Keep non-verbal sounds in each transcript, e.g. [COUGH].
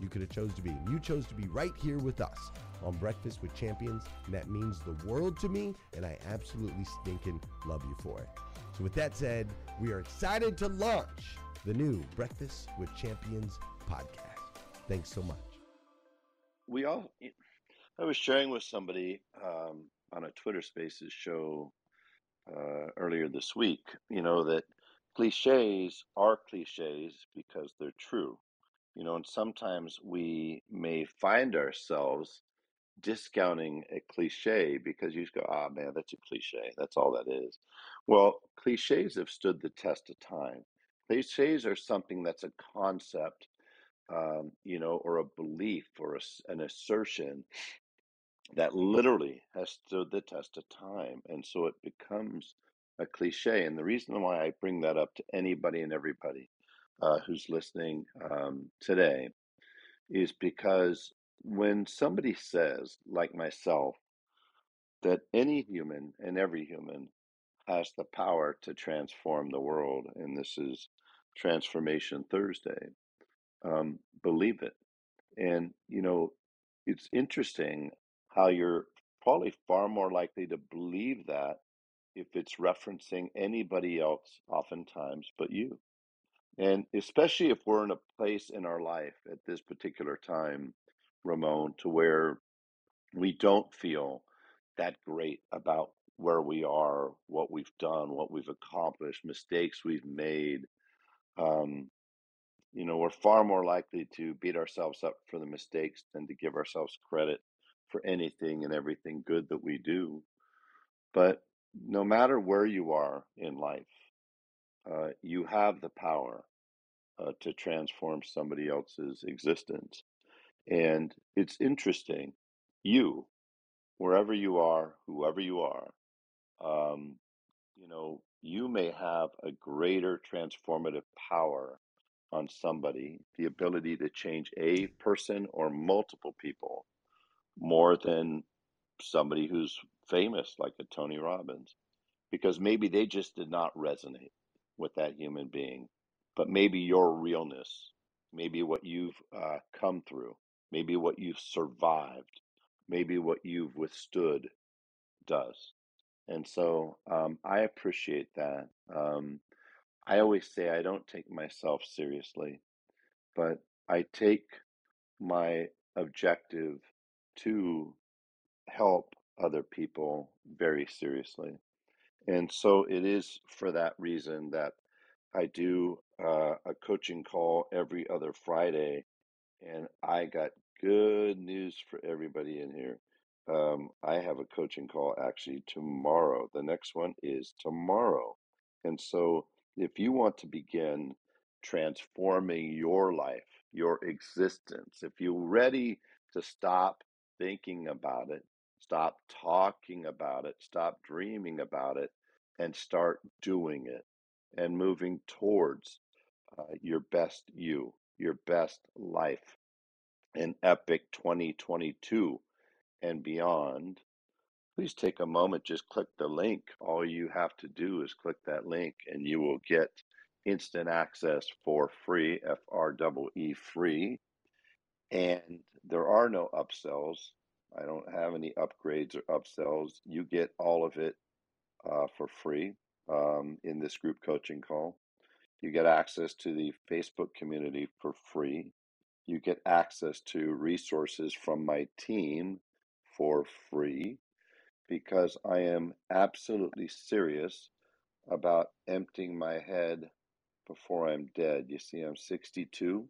you could have chose to be. And you chose to be right here with us on Breakfast with Champions, and that means the world to me, and I absolutely stinking love you for it. So with that said, we are excited to launch the new Breakfast with Champions podcast. Thanks so much. We all, I was sharing with somebody um, on a Twitter Spaces show uh, earlier this week, you know, that cliches are cliches because they're true you know, and sometimes we may find ourselves discounting a cliche because you just go, ah, man, that's a cliche. That's all that is. Well, cliches have stood the test of time. Cliches are something that's a concept, um, you know, or a belief or a, an assertion that literally has stood the test of time. And so it becomes a cliche. And the reason why I bring that up to anybody and everybody uh, who's listening um, today is because when somebody says, like myself, that any human and every human has the power to transform the world, and this is Transformation Thursday, um, believe it. And, you know, it's interesting how you're probably far more likely to believe that if it's referencing anybody else, oftentimes, but you. And especially if we're in a place in our life at this particular time, Ramon, to where we don't feel that great about where we are, what we've done, what we've accomplished, mistakes we've made. Um, you know, we're far more likely to beat ourselves up for the mistakes than to give ourselves credit for anything and everything good that we do. But no matter where you are in life, uh, you have the power uh, to transform somebody else's existence. And it's interesting, you, wherever you are, whoever you are, um, you know, you may have a greater transformative power on somebody, the ability to change a person or multiple people more than somebody who's famous like a Tony Robbins, because maybe they just did not resonate with that human being. But maybe your realness, maybe what you've uh, come through, maybe what you've survived, maybe what you've withstood does. And so um, I appreciate that. Um, I always say I don't take myself seriously, but I take my objective to help other people very seriously. And so it is for that reason that I do uh, a coaching call every other Friday and I got good news for everybody in here. Um, I have a coaching call actually tomorrow. The next one is tomorrow. And so, if you want to begin transforming your life, your existence, if you're ready to stop thinking about it, stop talking about it, stop dreaming about it, and start doing it and moving towards uh, your best you, your best life, an epic 2022 and beyond, please take a moment, just click the link. All you have to do is click that link, and you will get instant access for free, F R E E free. And there are no upsells. I don't have any upgrades or upsells. You get all of it uh, for free um, in this group coaching call. You get access to the Facebook community for free. You get access to resources from my team for free because I am absolutely serious about emptying my head before I'm dead. You see, I'm 62.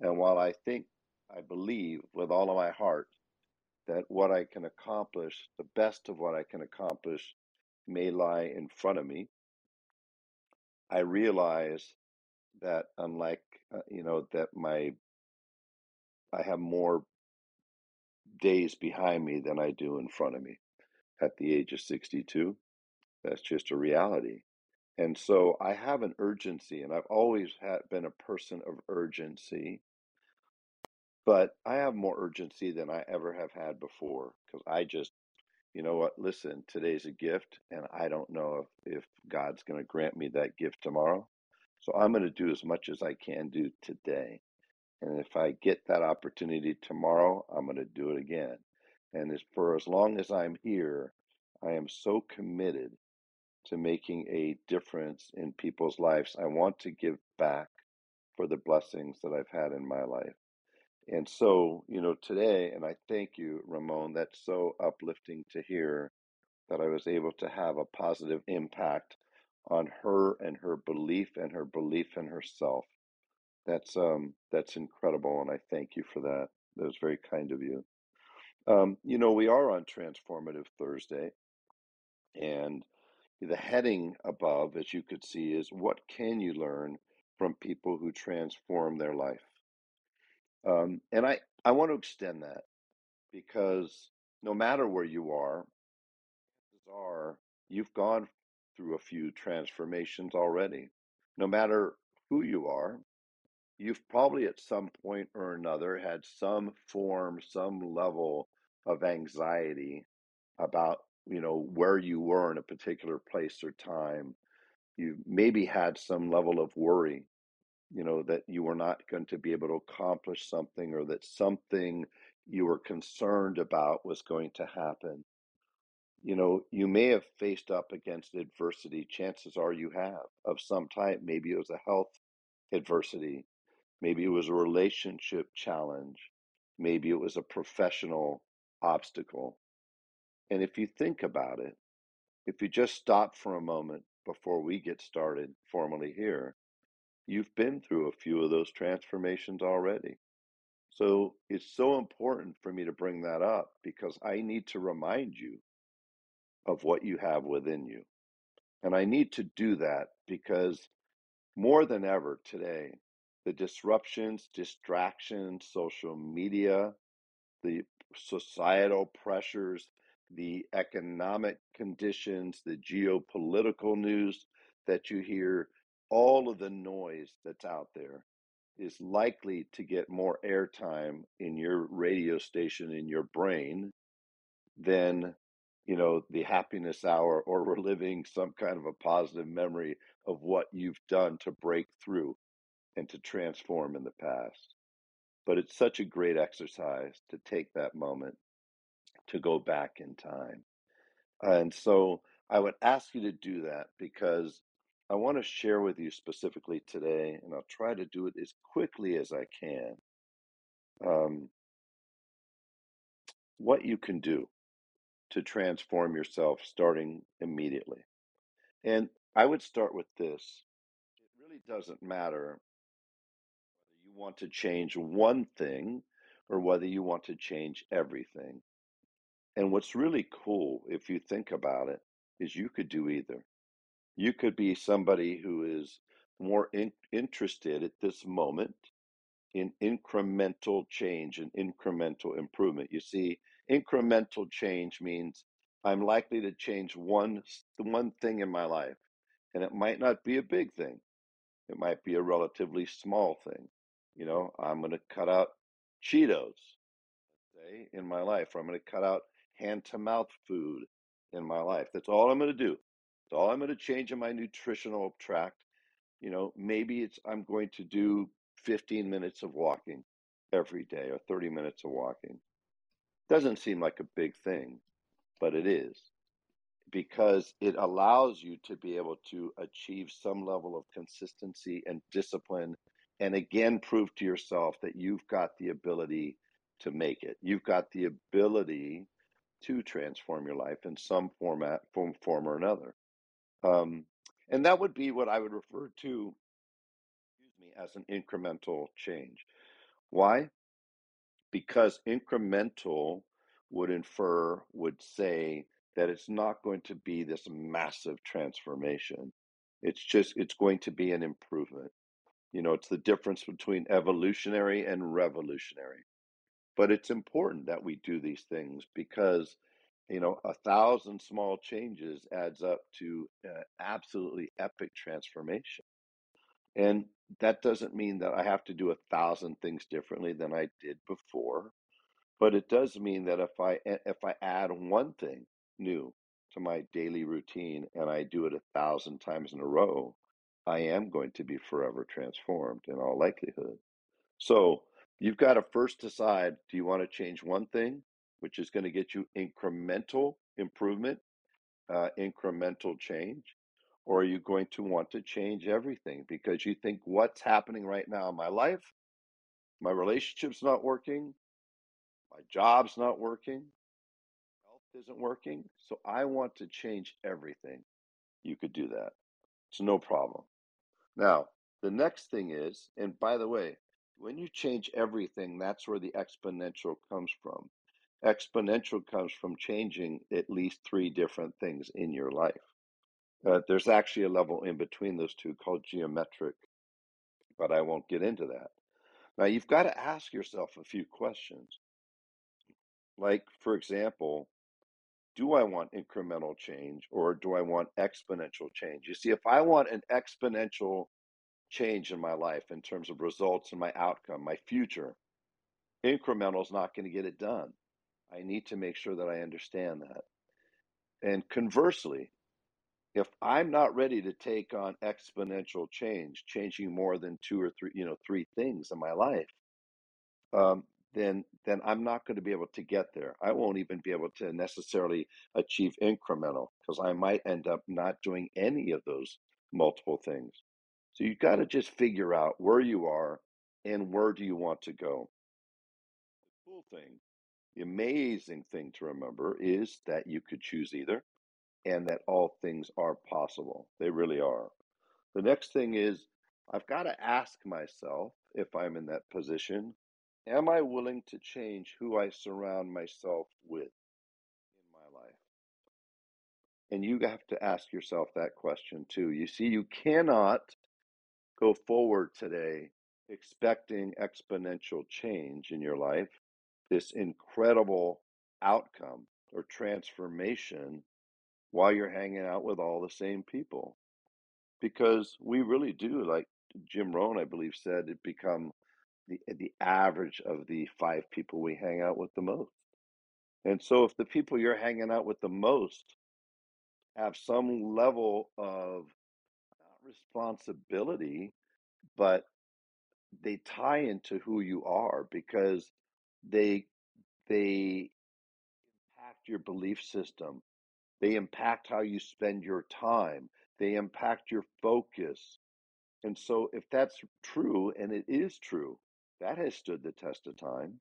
And while I think, I believe with all of my heart that what I can accomplish, the best of what I can accomplish, may lie in front of me, I realize that unlike, uh, you know, that my, I have more days behind me than I do in front of me at the age of 62. That's just a reality. And so I have an urgency, and I've always had been a person of urgency, but I have more urgency than I ever have had before because I just, you know what, listen, today's a gift, and I don't know if, if God's going to grant me that gift tomorrow. So I'm going to do as much as I can do today. And if I get that opportunity tomorrow, I'm going to do it again. And as for as long as I'm here, I am so committed to making a difference in people's lives. I want to give back for the blessings that I've had in my life. And so, you know, today, and I thank you, Ramon, that's so uplifting to hear that I was able to have a positive impact on her and her belief and her belief in herself. That's um that's incredible and I thank you for that. That was very kind of you. Um, you know, we are on Transformative Thursday and the heading above, as you could see, is what can you learn from people who transform their life? Um, and I, I want to extend that because no matter where you are, are you've gone through a few transformations already. No matter who you are, you've probably at some point or another had some form, some level of anxiety about, you know, where you were in a particular place or time. You maybe had some level of worry, you know, that you were not going to be able to accomplish something or that something you were concerned about was going to happen. You know, you may have faced up against adversity. Chances are you have of some type. Maybe it was a health adversity. Maybe it was a relationship challenge. Maybe it was a professional obstacle. And if you think about it, if you just stop for a moment before we get started formally here, you've been through a few of those transformations already. So it's so important for me to bring that up because I need to remind you of what you have within you. And I need to do that because more than ever today, the disruptions, distractions, social media, the societal pressures, the economic conditions, the geopolitical news that you hear, all of the noise that's out there is likely to get more airtime in your radio station in your brain than you know the happiness hour [LAUGHS] or reliving some kind of a positive memory of what you've done to break through and to transform in the past. But it's such a great exercise to take that moment to go back in time. And so i would ask you to do that because I want to share with you specifically today, and I'll try to do it as quickly as I can, um, what you can do to transform yourself starting immediately. And I would start with this it really doesn't matter whether you want to change one thing or whether you want to change everything. And what's really cool, if you think about it, is you could do either. You could be somebody who is more in, interested at this moment in incremental change and incremental improvement. You see, incremental change means I'm likely to change one one thing in my life, and it might not be a big thing. It might be a relatively small thing. You know, I'm going to cut out Cheetos, in my life, or I'm going to cut out hand to mouth food in my life. That's all I'm going to do. So all I'm going to change in my nutritional tract, you know, maybe it's I'm going to do 15 minutes of walking every day or 30 minutes of walking. Doesn't seem like a big thing, but it is because it allows you to be able to achieve some level of consistency and discipline and again prove to yourself that you've got the ability to make it. You've got the ability to transform your life in some format form, form or another. Um, and that would be what I would refer to, excuse me, as an incremental change. Why? Because incremental would infer, would say that it's not going to be this massive transformation. It's just, it's going to be an improvement. You know, it's the difference between evolutionary and revolutionary. But it's important that we do these things because you know, a thousand small changes adds up to uh, absolutely epic transformation. And that doesn't mean that I have to do a thousand things differently than I did before, but it does mean that if I if I add one thing new to my daily routine and I do it a thousand times in a row, I am going to be forever transformed in all likelihood. So you've got to first decide: do you want to change one thing which is going to get you incremental improvement, uh, incremental change? Or are you going to want to change everything because you think what's happening right now in my life, my relationship's not working, my job's not working, health isn't working, so I want to change everything. You could do that. It's no problem. Now, the next thing is, and by the way, when you change everything, that's where the exponential comes from. Exponential comes from changing at least three different things in your life. Uh, there's actually a level in between those two called geometric, but I won't get into that. Now, you've got to ask yourself a few questions. Like, for example, do I want incremental change or do I want exponential change? You see, if I want an exponential change in my life in terms of results and my outcome, my future, incremental is not going to get it done. I need to make sure that I understand that. And conversely, if I'm not ready to take on exponential change, changing more than two or three, you know, three things in my life, um, then then I'm not going to be able to get there. I won't even be able to necessarily achieve incremental because I might end up not doing any of those multiple things. So you've got to just figure out where you are and where do you want to go. The cool thing, the amazing thing to remember is that you could choose either and that all things are possible. They really are. The next thing is I've got to ask myself if I'm in that position, am I willing to change who I surround myself with in my life? And you have to ask yourself that question too. You see, you cannot go forward today expecting exponential change in your life, this incredible outcome or transformation while you're hanging out with all the same people. Because we really do, like Jim Rohn, I believe, said, it become the eh, the average of the five people we hang out with the most. And so if the people you're hanging out with the most have some level of responsibility, but they tie into who you are because they they impact your belief system. They impact how you spend your time. They impact your focus. And so if that's true and it is true, that has stood the test of time,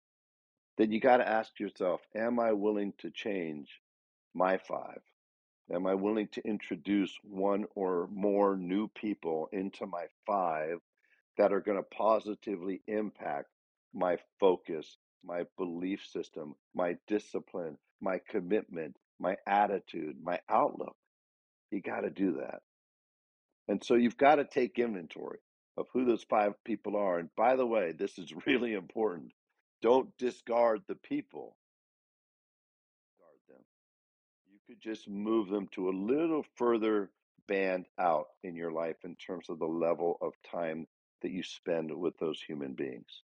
then you got to ask yourself, am I willing to change my five? Am I willing to introduce one or more new people into my five that are going to positively impact my focus, my belief system, my discipline, my commitment, my attitude, my outlook? You got to do that. And so you've got to take inventory of who those five people are. And by the way, this is [LAUGHS] really important. Don't discard the people, discard them. You could just move them to a little further band out in your life in terms of the level of time that you spend with those human beings.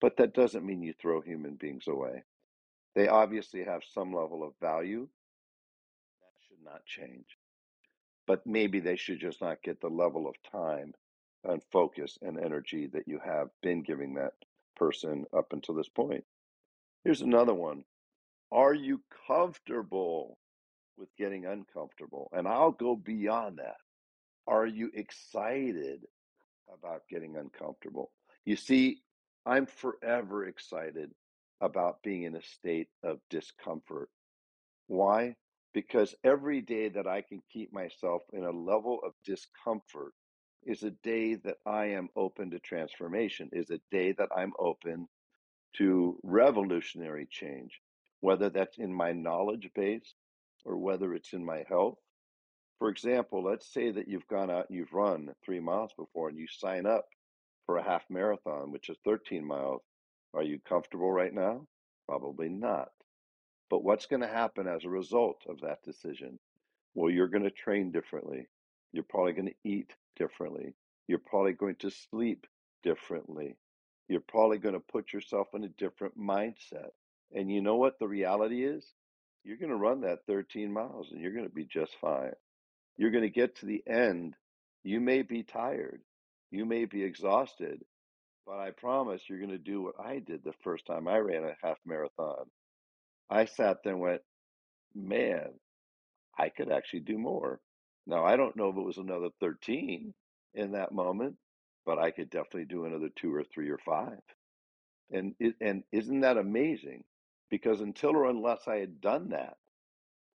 But that doesn't mean you throw human beings away. They obviously have some level of value. That should not change. But maybe they should just not get the level of time and focus and energy that you have been giving that person up until this point. Here's another one. Are you comfortable with getting uncomfortable? And I'll go beyond that. Are you excited about getting uncomfortable? You see, I'm forever excited about being in a state of discomfort. Why? Because every day that I can keep myself in a level of discomfort is a day that I am open to transformation, is a day that I'm open to revolutionary change, whether that's in my knowledge base or whether it's in my health. For example, let's say that you've gone out and you've run three miles before and you sign up for a half marathon, which is 13 miles. Are you comfortable right now? Probably not. But what's going to happen as a result of that decision? Well, you're going to train differently. You're probably going to eat differently. You're probably going to sleep differently. You're probably going to put yourself in a different mindset. And you know what the reality is? You're going to run that 13 miles and you're going to be just fine. You're going to get to the end. You may be tired. You may be exhausted, but I promise you're going to do what I did the first time I ran a half marathon. I sat there and went, man, I could actually do more. Now, I don't know if it was another 13 in that moment, but I could definitely do another two or three or five. And and isn't that amazing? Because until or unless I had done that,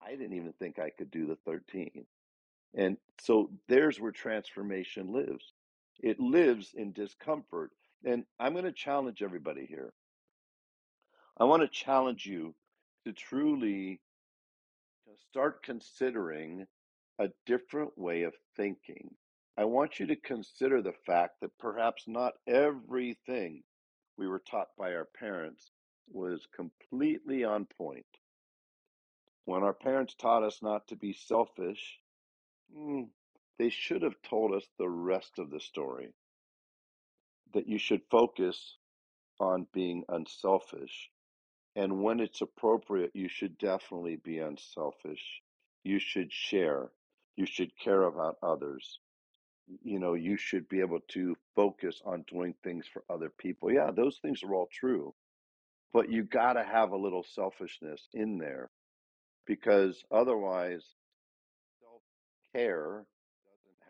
I didn't even think I could do the 13. And so there's where transformation lives. It lives in discomfort. And I'm going to challenge everybody here. I want to challenge you to truly start considering a different way of thinking. I want you to consider the fact that perhaps not everything we were taught by our parents was completely on point. When our parents taught us not to be selfish, mm, they should have told us the rest of the story. That you should focus on being unselfish. And when it's appropriate, you should definitely be unselfish. You should share. You should care about others. You know, you should be able to focus on doing things for other people. Yeah, those things are all true. But you got to have a little selfishness in there because otherwise, self care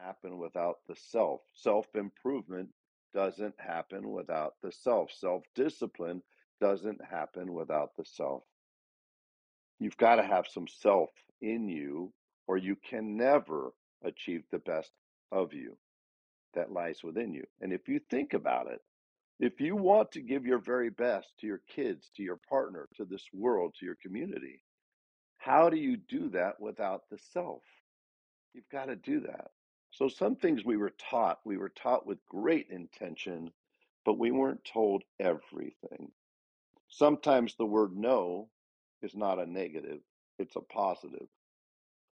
happen without the self. Self improvement doesn't happen without the self. Self discipline doesn't happen without the self. You've got to have some self in you, or you can never achieve the best of you that lies within you. And if you think about it, if you want to give your very best to your kids, to your partner, to this world, to your community, how do you do that without the self? You've got to do that. So, some things we were taught, we were taught with great intention, but we weren't told everything. Sometimes the word no is not a negative, it's a positive.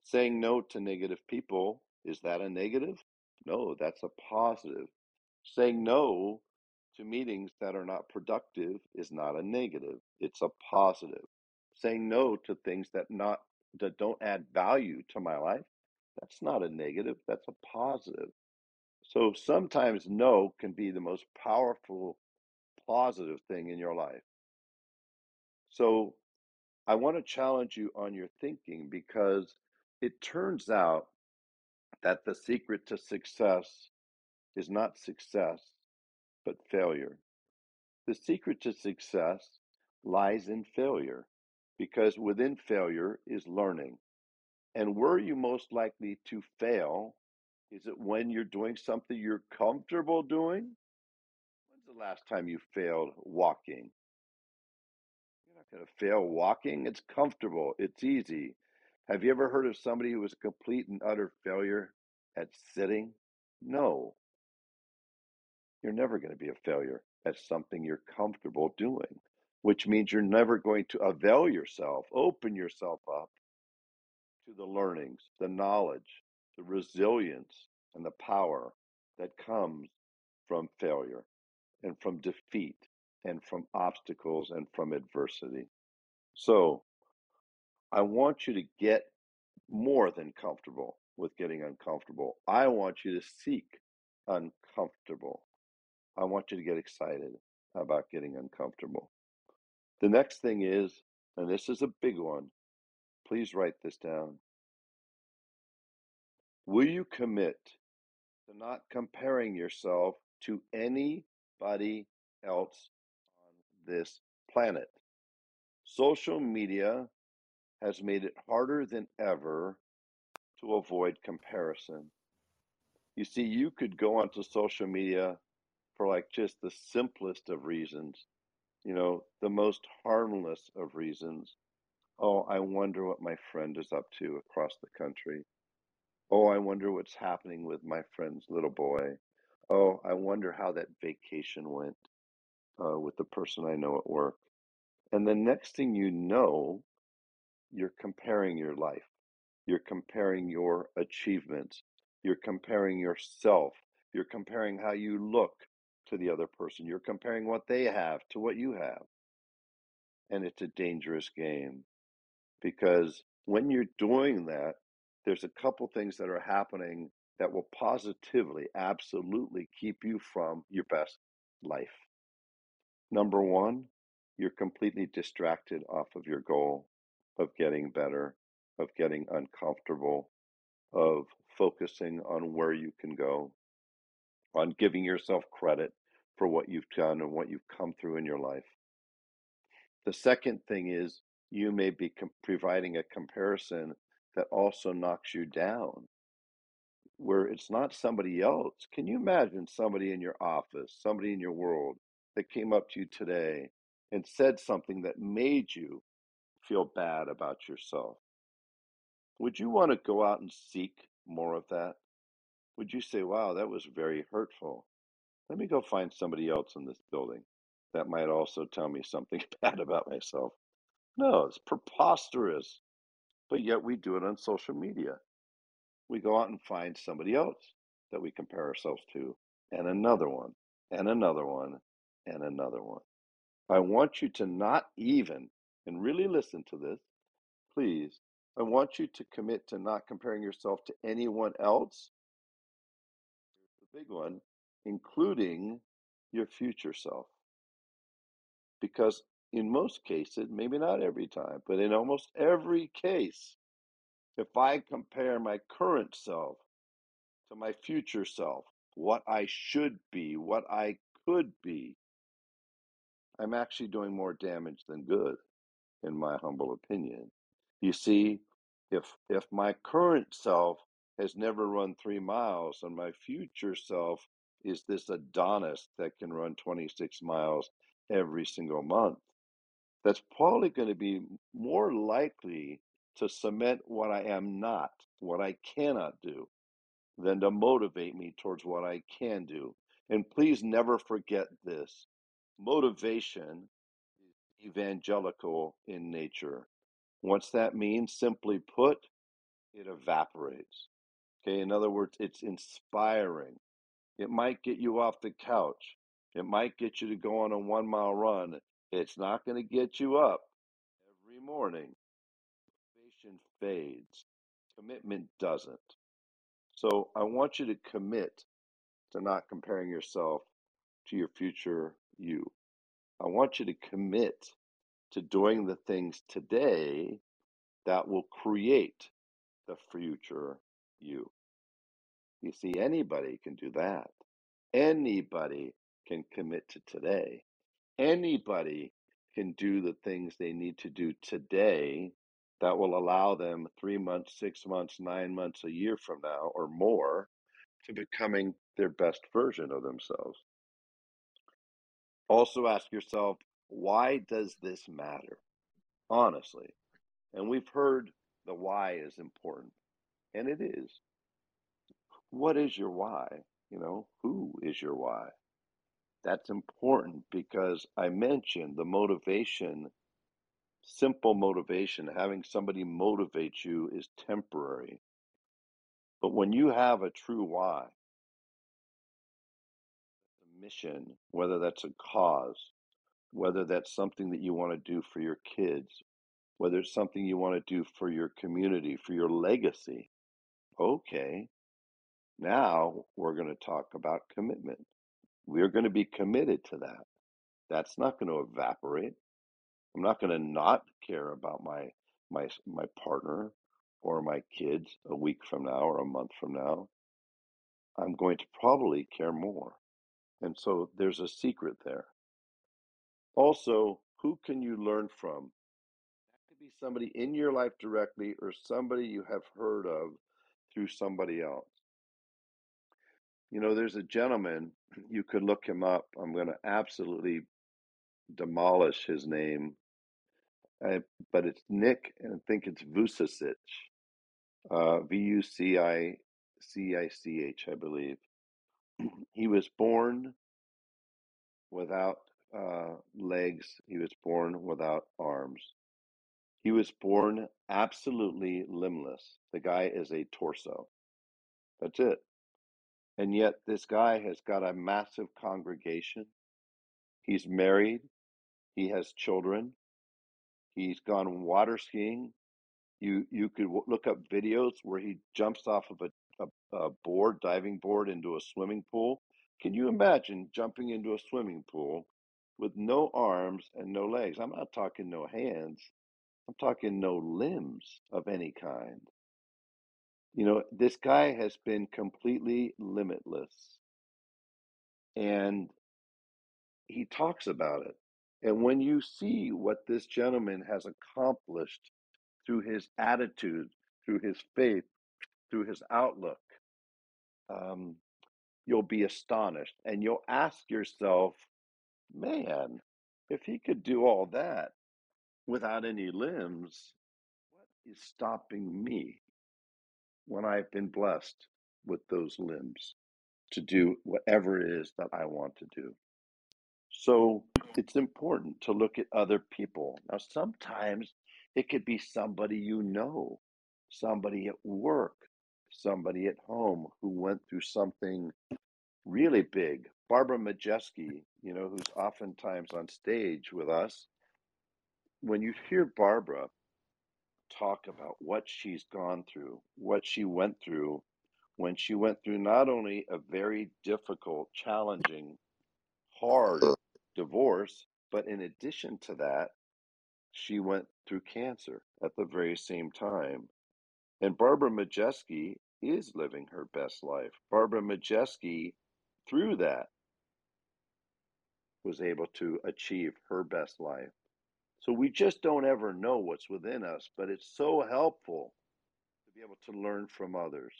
Saying no to negative people, is that a negative? No, that's a positive. Saying no to meetings that are not productive is not a negative, it's a positive. Saying no to things that not that don't add value to my life, that's not a negative, that's a positive. So sometimes no can be the most powerful positive thing in your life. So I want to challenge you on your thinking because it turns out that the secret to success is not success, but failure. The secret to success lies in failure because within failure is learning. And where are you most likely to fail? Is it when you're doing something you're comfortable doing? When's the last time you failed walking? You're not going to fail walking. It's comfortable, it's easy. Have you ever heard of somebody who was a complete and utter failure at sitting? No. You're never going to be a failure at something you're comfortable doing, which means you're never going to avail yourself, open yourself up to the learnings, the knowledge, the resilience, and the power that comes from failure and from defeat and from obstacles and from adversity. So I want you to get more than comfortable with getting uncomfortable. I want you to seek uncomfortable. I want you to get excited about getting uncomfortable. The next thing is, and this is a big one, please write this down. Will you commit to not comparing yourself to anybody else on this planet? Social media has made it harder than ever to avoid comparison. You see, you could go onto social media for like just the simplest of reasons, you know, the most harmless of reasons. Oh, I wonder what my friend is up to across the country. Oh, I wonder what's happening with my friend's little boy. Oh, I wonder how that vacation went uh, with the person I know at work. And the next thing you know, you're comparing your life. You're comparing your achievements. You're comparing yourself. You're comparing how you look to the other person. You're comparing what they have to what you have. And it's a dangerous game because when you're doing that, there's a couple things that are happening that will positively, absolutely keep you from your best life. Number one, you're completely distracted off of your goal of getting better, of getting uncomfortable, of focusing on where you can go, on giving yourself credit for what you've done and what you've come through in your life. The second thing is you may be providing a comparison that also knocks you down, where it's not somebody else. Can you imagine somebody in your office, somebody in your world that came up to you today and said something that made you feel bad about yourself? Would you want to go out and seek more of that? Would you say, wow, that was very hurtful? Let me go find somebody else in this building that might also tell me something [LAUGHS] bad about myself. No, it's preposterous. But yet we do it on social media. We go out and find somebody else that we compare ourselves to, and another one, and another one, and another one. I want you to not even, and really listen to this, please. I want you to commit to not comparing yourself to anyone else. The big one, including your future self. Because in most cases, maybe not every time, but in almost every case, if I compare my current self to my future self, what I should be, what I could be, I'm actually doing more damage than good, in my humble opinion. You see, if if my current self has never run three miles and my future self is this Adonis that can run 26 miles every single month, that's probably going to be more likely to cement what I am not, what I cannot do, than to motivate me towards what I can do. And please never forget this motivation is evangelical in nature. What's that mean? Simply put, it evaporates. Okay, in other words, it's inspiring. It might get you off the couch. It might get you to go on a one mile run. It's not going to get you up every morning. Motivation fades, commitment doesn't. So I want you to commit to not comparing yourself to your future you. I want you to commit to doing the things today that will create the future you. You see, anybody can do that. Anybody can commit to today. Anybody can do the things they need to do today that will allow them three months, six months, nine months, a year from now, or more to becoming their best version of themselves. Also, ask yourself, why does this matter? Honestly. And we've heard the why is important, and it is. What is your why? You know, who is your why? That's important because I mentioned the motivation, simple motivation, having somebody motivate you is temporary. But when you have a true why, a mission, whether that's a cause, whether that's something that you want to do for your kids, whether it's something you want to do for your community, for your legacy, okay, now we're going to talk about commitment. We're going to be committed to that. That's not going to evaporate. I'm not going to not care about my my my partner or my kids a week from now or a month from now. I'm going to probably care more. And so there's a secret there. Also, who can you learn from? That could be somebody in your life directly or somebody you have heard of through somebody else. You know, there's a gentleman, [CLEARS THROAT] you could look him up. I'm going to absolutely demolish his name, uh, but it's Nick, and I think it's Vucicic, uh, V U C I C I C H, I believe. [CLEARS THROAT] he was born without uh, legs, he was born without arms. He was born absolutely limbless. The guy is a torso. That's it. And yet, this guy has got a massive congregation. He's married. He has children. He's gone water skiing. You you could w- look up videos where he jumps off of a, a, a board, diving board, into a swimming pool. Can you imagine jumping into a swimming pool with no arms and no legs? I'm not talking no hands. I'm talking no limbs of any kind. You know, this guy has been completely limitless. And he talks about it. And when you see what this gentleman has accomplished through his attitude, through his faith, through his outlook, um, you'll be astonished. And you'll ask yourself, man, if he could do all that without any limbs, what is stopping me when I've been blessed with those limbs to do whatever it is that I want to do? So it's important to look at other people. Now, sometimes it could be somebody you know, somebody at work, somebody at home who went through something really big. Barbara Majeski, you know, who's oftentimes on stage with us, when you hear Barbara talk about what she's gone through, what she went through when she went through not only a very difficult, challenging, hard divorce, but in addition to that, she went through cancer at the very same time. And Barbara Majeski is living her best life. Barbara Majeski, through that, was able to achieve her best life. So we just don't ever know what's within us, but it's so helpful to be able to learn from others,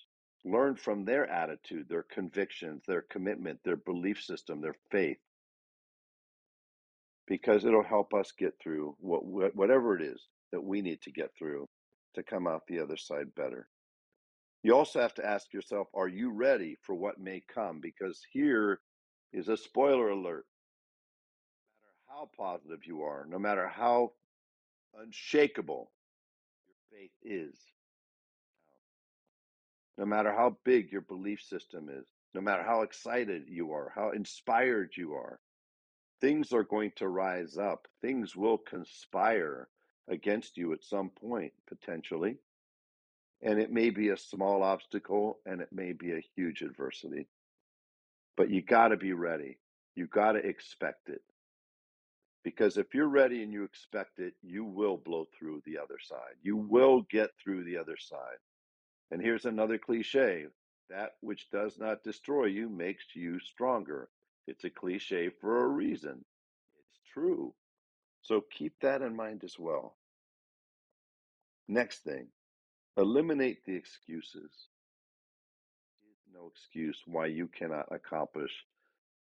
learn from their attitude, their convictions, their commitment, their belief system, their faith, because it'll help us get through what, whatever it is that we need to get through to come out the other side better. You also have to ask yourself, are you ready for what may come? Because here is a spoiler alert how positive you are, no matter how unshakable your faith is, no matter how big your belief system is, no matter how excited you are, how inspired you are, things are going to rise up. Things will conspire against you at some point, potentially. And it may be a small obstacle and it may be a huge adversity. But you got to be ready. You got to expect it. Because if you're ready and you expect it, you will blow through the other side. You will get through the other side. And here's another cliche that which does not destroy you makes you stronger. It's a cliche for a reason. It's true. So keep that in mind as well. Next thing, eliminate the excuses. There's No excuse why you cannot accomplish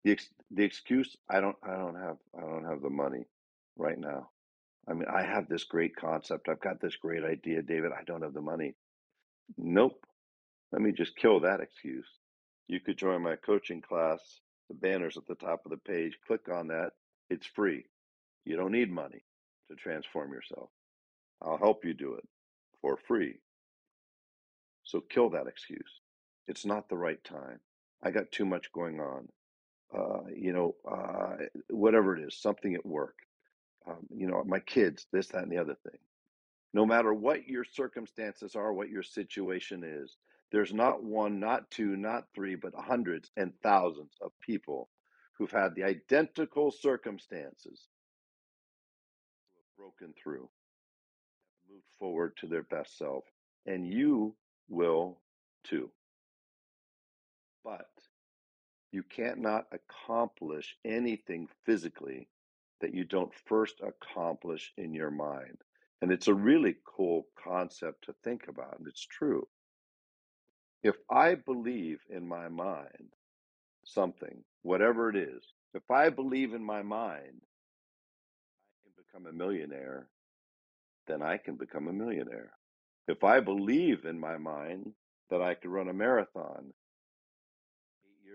the ex- the excuse I don't I don't have I don't have the money right now. I mean, I have this great concept. I've got this great idea, David. I don't have the money. Nope. Let me just kill that excuse. You could join my coaching class. The banner's at the top of the page. Click on that. It's free. You don't need money to transform yourself. I'll help you do it for free. So kill that excuse. It's not the right time. I got too much going on uh, you know, uh, whatever it is, something at work, um, you know, my kids, this, that, and the other thing. No matter what your circumstances are, what your situation is, there's not one, not two, not three, but hundreds and thousands of people who've had the identical circumstances broken through, moved forward to their best self, and you will too. But you cannot accomplish anything physically that you don't first accomplish in your mind. And it's a really cool concept to think about, and it's true. If I believe in my mind something, whatever it is, if I believe in my mind I can become a millionaire, then I can become a millionaire. If I believe in my mind that I could run a marathon,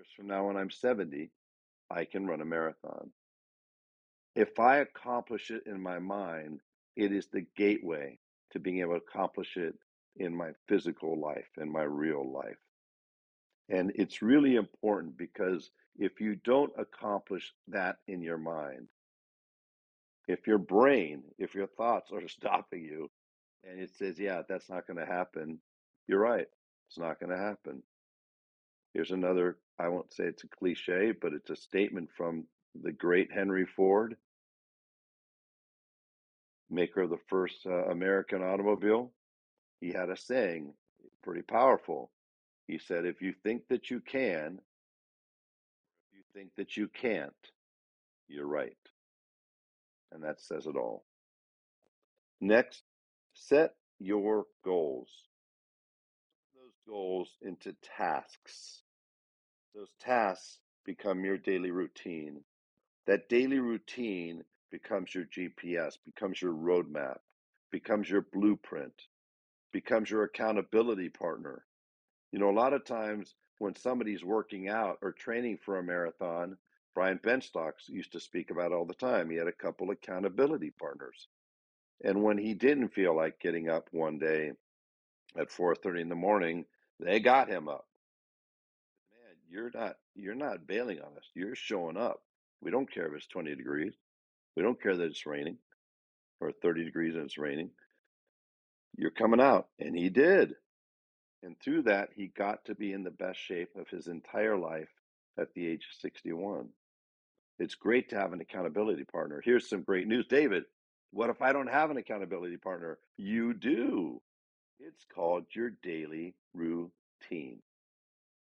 years from now, when I'm 70, I can run a marathon. If I accomplish it in my mind, it is the gateway to being able to accomplish it in my physical life, in my real life. And it's really important because if you don't accomplish that in your mind, if your brain, if your thoughts are [LAUGHS] stopping you and it says, yeah, that's not going to happen, you're right. It's not going to happen. Here's another, I won't say it's a cliche, but it's a statement from the great Henry Ford, maker of the first uh, American automobile. He had a saying, pretty powerful. He said, If you think that you can, if you think that you can't, you're right. And that says it all. Next, set your goals Those goals into tasks. Those tasks become your daily routine. That daily routine becomes your GPS, becomes your roadmap, becomes your blueprint, becomes your accountability partner. You know, a lot of times when somebody's working out or training for a marathon, Brian Benstocks used to speak about all the time. He had a couple accountability partners. And when he didn't feel like getting up one day at 4:30 in the morning, they got him up. You're not you're not bailing on us. You're showing up. We don't care if it's 20 degrees. We don't care that it's raining or 30 degrees and it's raining. You're coming out. And he did. And through that, he got to be in the best shape of his entire life at the age of 61. It's great to have an accountability partner. Here's some great news. David, what if I don't have an accountability partner? You do. It's called your daily routine.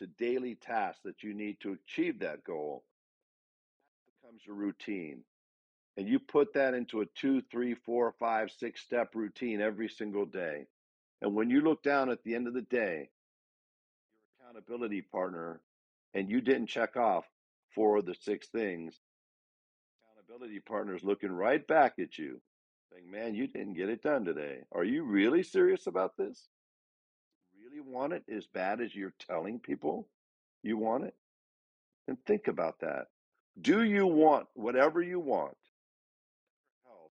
into daily tasks that you need to achieve that goal, that becomes a routine. And you put that into a two, three, four, five, six step routine every single day. And when you look down at the end of the day, your accountability partner, and you didn't check off four of the six things, accountability partner is looking right back at you, saying, Man, you didn't get it done today. Are you really serious about this? Really want it as bad as you're telling people you want it? And think about that. Do you want whatever you want? Health,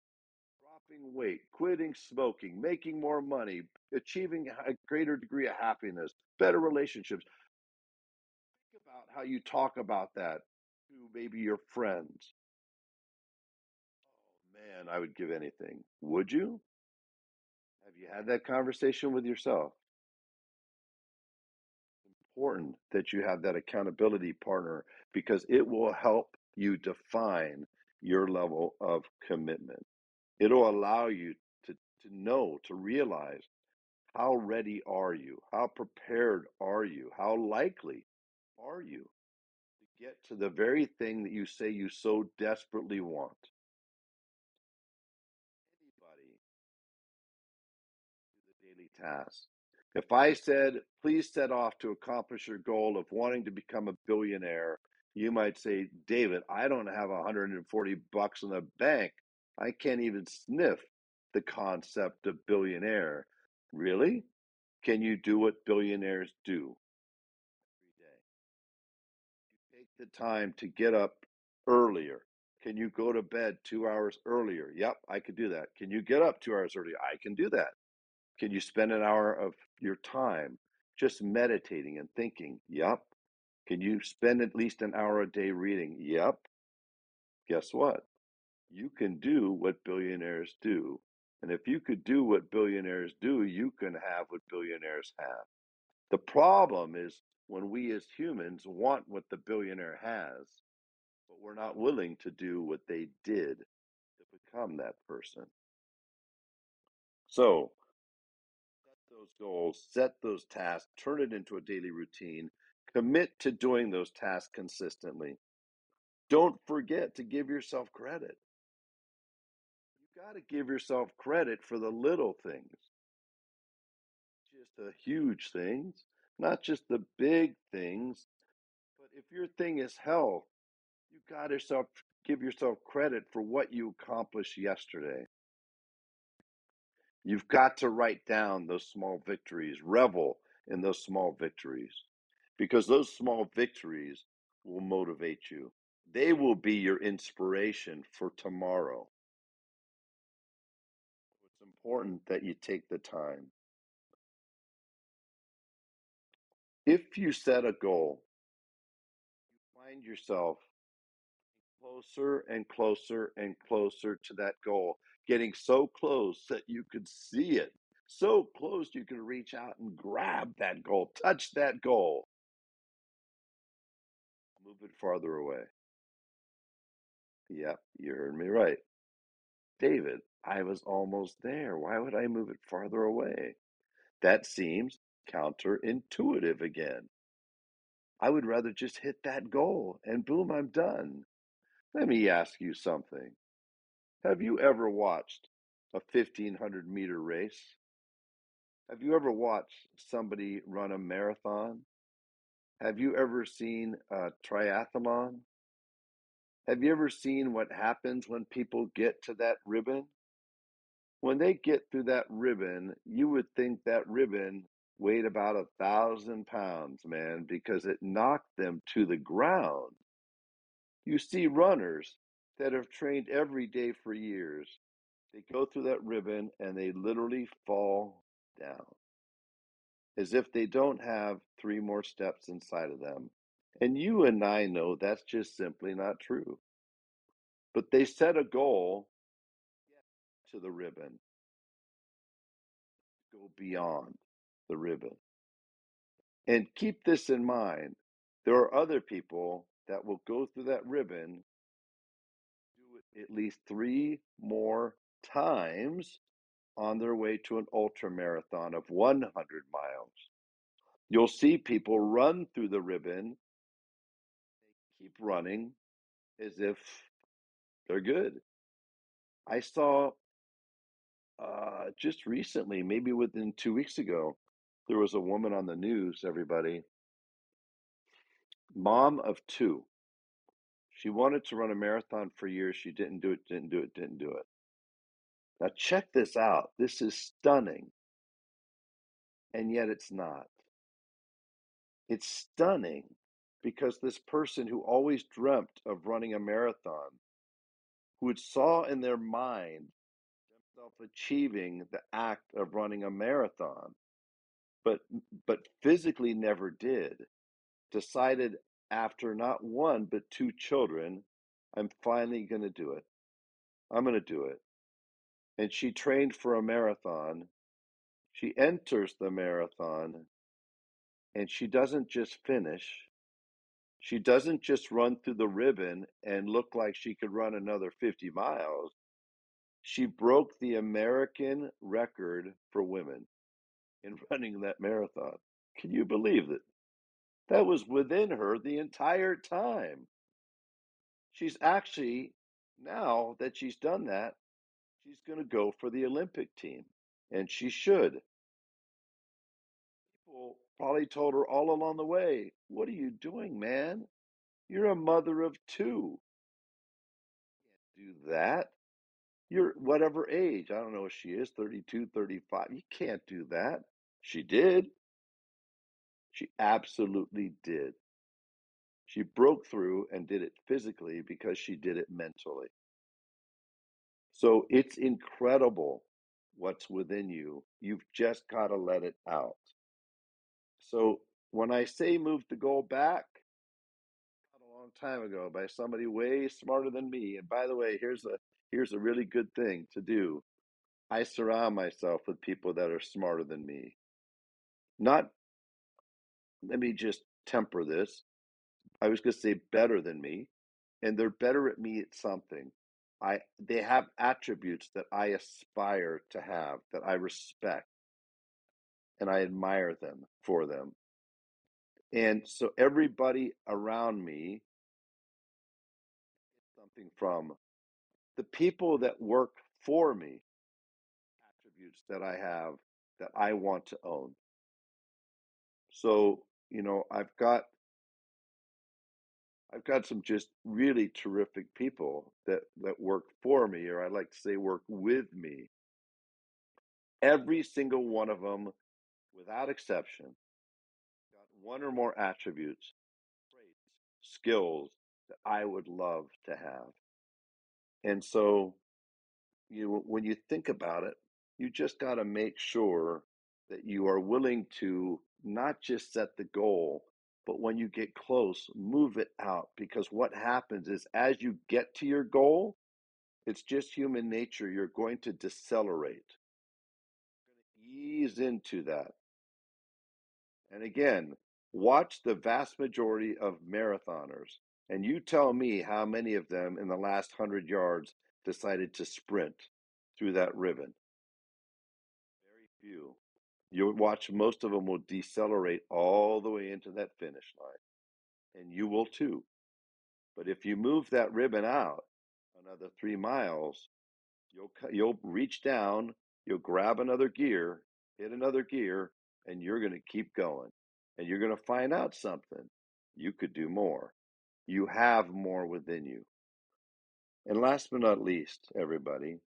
dropping weight, quitting smoking, making more money, achieving a greater degree of happiness, better relationships. Think about how you talk about that to maybe your friends. Oh man, I would give anything. Would you? Have you had that conversation with yourself? Important that you have that accountability partner because it will help you define your level of commitment. It'll allow you to, to know, to realize how ready are you? How prepared are you? How likely are you to get to the very thing that you say you so desperately want? Anybody do the daily task. If I said, please set off to accomplish your goal of wanting to become a billionaire, you might say, David, I don't have 140 bucks in the bank. I can't even sniff the concept of billionaire. Really? Can you do what billionaires do every day? You take the time to get up earlier. Can you go to bed two hours earlier? Yep, I could do that. Can you get up two hours earlier? I can do that. Can you spend an hour of your time just meditating and thinking? Yep. Can you spend at least an hour a day reading? Yep. Guess what? You can do what billionaires do. And if you could do what billionaires do, you can have what billionaires have. The problem is when we as humans want what the billionaire has, but we're not willing to do what they did to become that person. So, those goals, set those tasks, turn it into a daily routine, commit to doing those tasks consistently. Don't forget to give yourself credit. You've got to give yourself credit for the little things, just the huge things, not just the big things. But if your thing is health, you've got to give yourself credit for what you accomplished yesterday. You've got to write down those small victories, revel in those small victories, because those small victories will motivate you. They will be your inspiration for tomorrow. It's important that you take the time. If you set a goal, you find yourself closer and closer and closer to that goal getting so close that you could see it, so close you could reach out and grab that goal, touch that goal, move it farther away. Yep, you heard me right. David, I was almost there. Why would I move it farther away? That seems counterintuitive again. I would rather just hit that goal and boom, I'm done. Let me ask you something. Have you ever watched a 1500 meter race? Have you ever watched somebody run a marathon? Have you ever seen a triathlon? Have you ever seen what happens when people get to that ribbon? When they get through that ribbon, you would think that ribbon weighed about a thousand pounds, man, because it knocked them to the ground. You see runners that have trained every day for years. They go through that ribbon and they literally fall down. as if they don't have three more steps inside of them. And you and I know that's just simply not true. But they set a goal to the ribbon, go beyond the ribbon. And keep this in mind there are other people that will go through that ribbon, at least three more times on their way to an ultra marathon of 100 miles. You'll see people run through the ribbon, keep running as if they're good. I saw uh, just recently, maybe within two weeks ago, there was a woman on the news, everybody, mom of two. She wanted to run a marathon for years. She didn't do it, didn't do it, didn't do it. Now, check this out. This is stunning. And yet it's not. It's stunning because this person who always dreamt of running a marathon, who had saw in their mind themselves achieving the act of running a marathon, but but physically never did, decided after not one but two children, I'm finally going to do it. I'm going to do it and she trained for a marathon. She enters the marathon and she doesn't just finish. She doesn't just run through the ribbon and look like she could run another 50 miles. She broke the American record for women in [LAUGHS] running that marathon. Can you believe it? That was within her the entire time. She's actually, now that she's done that, she's going to go for the Olympic team, and she should. People probably told her all along the way, What are you doing, man? You're a mother of two. You can't do that. You're whatever age. I don't know if she is 32, 35. You can't do that. She did. She absolutely did. She broke through and did it physically because she did it mentally. So it's incredible what's within you. You've just got to let it out. So when I say move the goal back, a long time ago by somebody way smarter than me. And by the way, here's a here's a really good thing to do. I surround myself with people that are smarter than me. Not let me just temper this. I was going to say better than me, and they're better at me at something. I they have attributes that I aspire to have, that I respect, and I admire them for them. And so everybody around me something from the people that work for me, attributes that I have that I want to own. So, you know, I've got I've got some just really terrific people that that work for me, or I like to say work with me. Every single one of them, without exception, got one or more attributes, traits, skills that I would love to have. And so, you when you think about it, you just got to make sure that you are willing to not just set the goal, but when you get close, move it out because what happens is as you get to your goal, it's just human nature. You're going to decelerate, ease into that. And again, watch the vast majority of marathoners, and you tell me how many of them in the last hundred yards decided to sprint through that ribbon. Very few. You'll watch most of them will decelerate all the way into that finish line, and you will too. But if you move that ribbon out another three miles, you'll you'll reach down, you'll grab another gear, hit another gear, and you're going to keep going, and you're going to find out something. You could do more. You have more within you. And last but not least, everybody,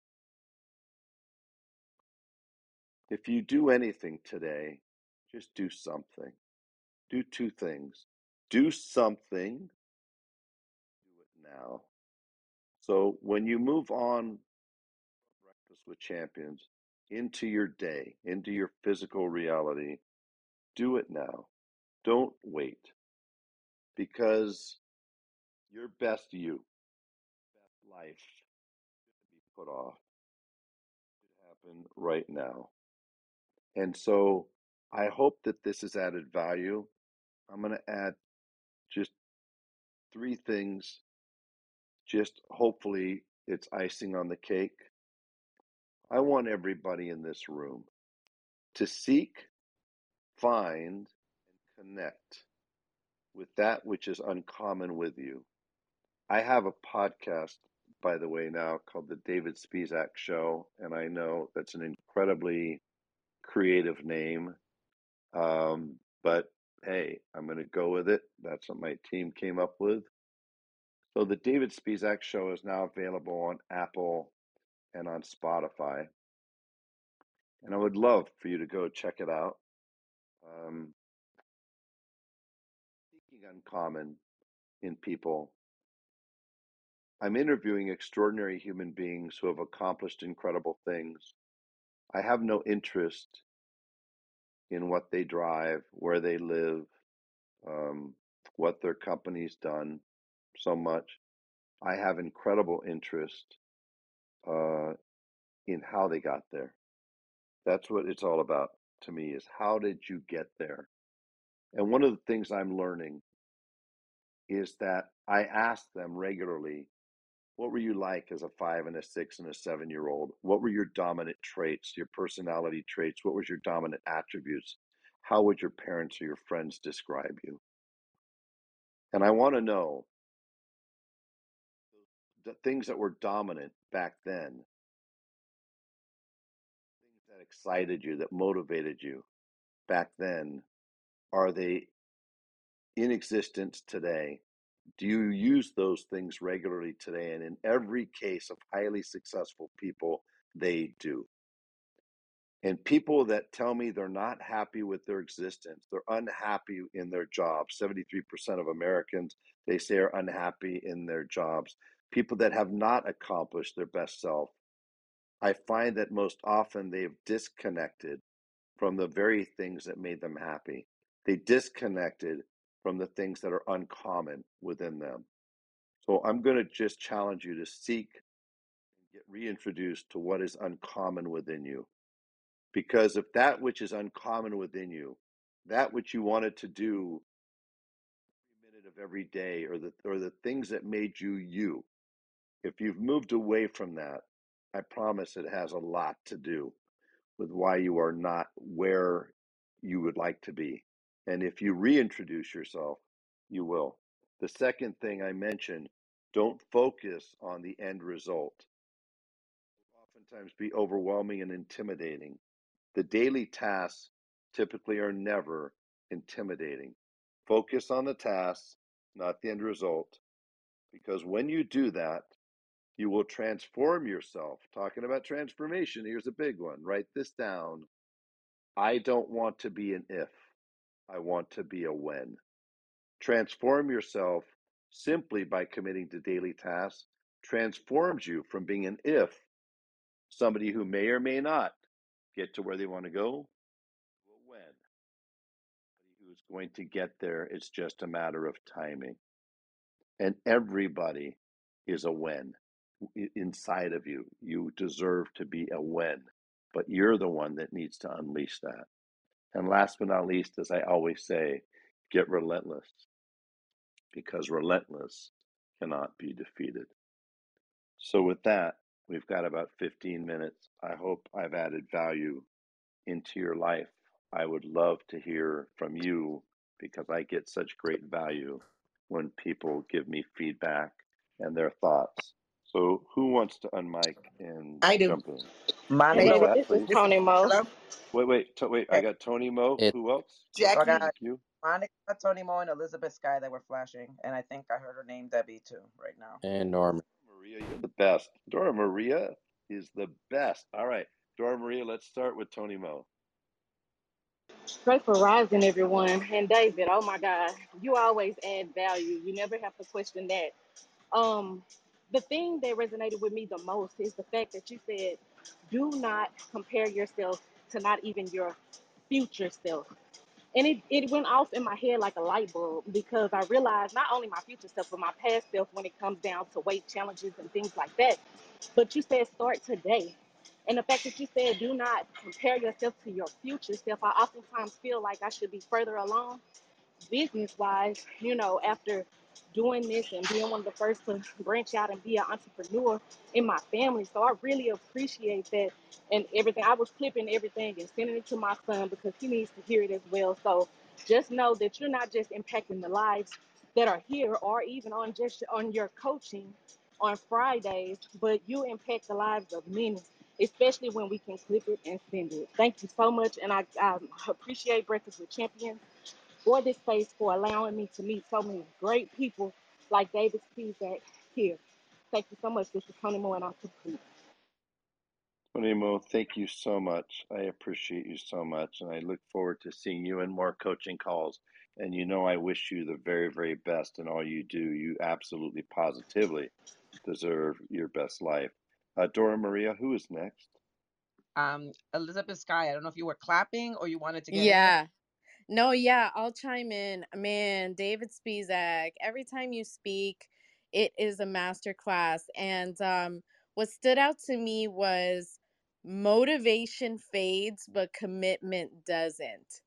If you do anything today, just do something. Do two things. Do something, do it now. So when you move on Breakfast with Champions into your day, into your physical reality, Do it now. Don't wait because your best you, best life, should be put off. It happen right now. And so I hope that this has added value. I'm going to add just three things. Just hopefully it's icing on the cake. I want everybody in this room to seek, find, and connect with that which is uncommon with you. I have a podcast, by the way, now called The David Spizak Show, and I know that's an incredibly creative name. Um, but hey, I'm going to go with it. That's what my team came up with. So the David Spizak Show is now available on Apple and on Spotify. And I would love for you to go check it out. Um, seeking uncommon in people. I'm interviewing extraordinary human beings who have accomplished incredible things. I have no interest in what they drive, where they live, um, what their company's done so much. I have incredible interest uh, in how they got there. That's what it's all about to me is how did you get there? And one of the things I'm learning is that I ask them regularly, what were you like as a five and a six and a seven year old? What were your dominant traits, your personality traits? What was your dominant attributes? How would your parents or your friends describe you? And I want to know the things that were dominant back then, things that excited you, that motivated you back then, are they in existence today? Do you use those things regularly today? And in every case of highly successful people, they do. And people that tell me they're not happy with their existence, they're unhappy in their jobs. 73% of Americans, they say, are unhappy in their jobs. People that have not accomplished their best self, I find that most often they've disconnected from the very things that made them happy. They disconnected from the things that are uncommon within them. So I'm going to just challenge you to seek and get reintroduced to what is uncommon within you. Because if that which is uncommon within you, that which you wanted to do every minute of every day, or the or the things that made you you, if you've moved away from that, I promise it has a lot to do with why you are not where you would like to be. And if you reintroduce yourself, you will. The second thing I mentioned, don't focus on the end result. Oftentimes be overwhelming and intimidating. The daily tasks typically are never intimidating. Focus on the tasks, not the end result, because when you do that, you will transform yourself. Talking about transformation, here's a big one. Write this down. I don't want to be an if, I want to be a when. Transform yourself simply by committing to daily tasks transforms you from being an if, somebody who may or may not get to where they want to go, to a when, who's going to get there. It's just a matter of timing. And everybody is a when inside of you. You deserve to be a when, but you're the one that needs to unleash that. And last but not least, as I always say, get relentless because relentless cannot be defeated. So, with that, we've got about 15 minutes. I hope I've added value into your life. I would love to hear from you because I get such great value when people give me feedback and their thoughts. So, who wants to unmic and I do. jump in? Hey Monica, Who's David, that, this is? Tony Mo. hello, Wait, wait, to, wait. I got Tony Mo. It, Who else? I Jackie. got Thank you. Monica, Tony Mo, and Elizabeth Sky that were flashing, and I think I heard her name Debbie too right now. and Norman. Maria, you're the best. Dora Maria is the best. All right, Dora Maria, let's start with Tony Mo. Great for rising, everyone. And David, oh my God, you always add value. You never have to question that. Um, the thing that resonated with me the most is the fact that you said, do not compare yourself to not even your future self. And it, it went off in my head like a light bulb because I realized not only my future self, but my past self when it comes down to weight challenges and things like that. But you said start today. And the fact that you said do not compare yourself to your future self, I oftentimes feel like I should be further along business wise, you know, after doing this and being one of the first to branch out and be an entrepreneur in my family. So I really appreciate that and everything. I was clipping everything and sending it to my son because he needs to hear it as well. So just know that you're not just impacting the lives that are here or even on just on your coaching on Fridays, but you impact the lives of many, especially when we can clip it and send it. Thank you so much. And I, I appreciate Breakfast with Champions for this space for allowing me to meet so many great people like David Spizak here. Thank you so much. This is Tony Moore, and I'm complete. Tony Mo, thank you so much. I appreciate you so much, and I look forward to seeing you in more coaching calls. And you know, I wish you the very, very best in all you do. You absolutely, positively deserve your best life. Uh, Dora Maria, who is next? Um, Elizabeth Sky. I don't know if you were clapping or you wanted to get Yeah. No, yeah, I'll chime in. Man, David Spizak, every time you speak, it is a masterclass. And um, what stood out to me was motivation fades, but commitment doesn't.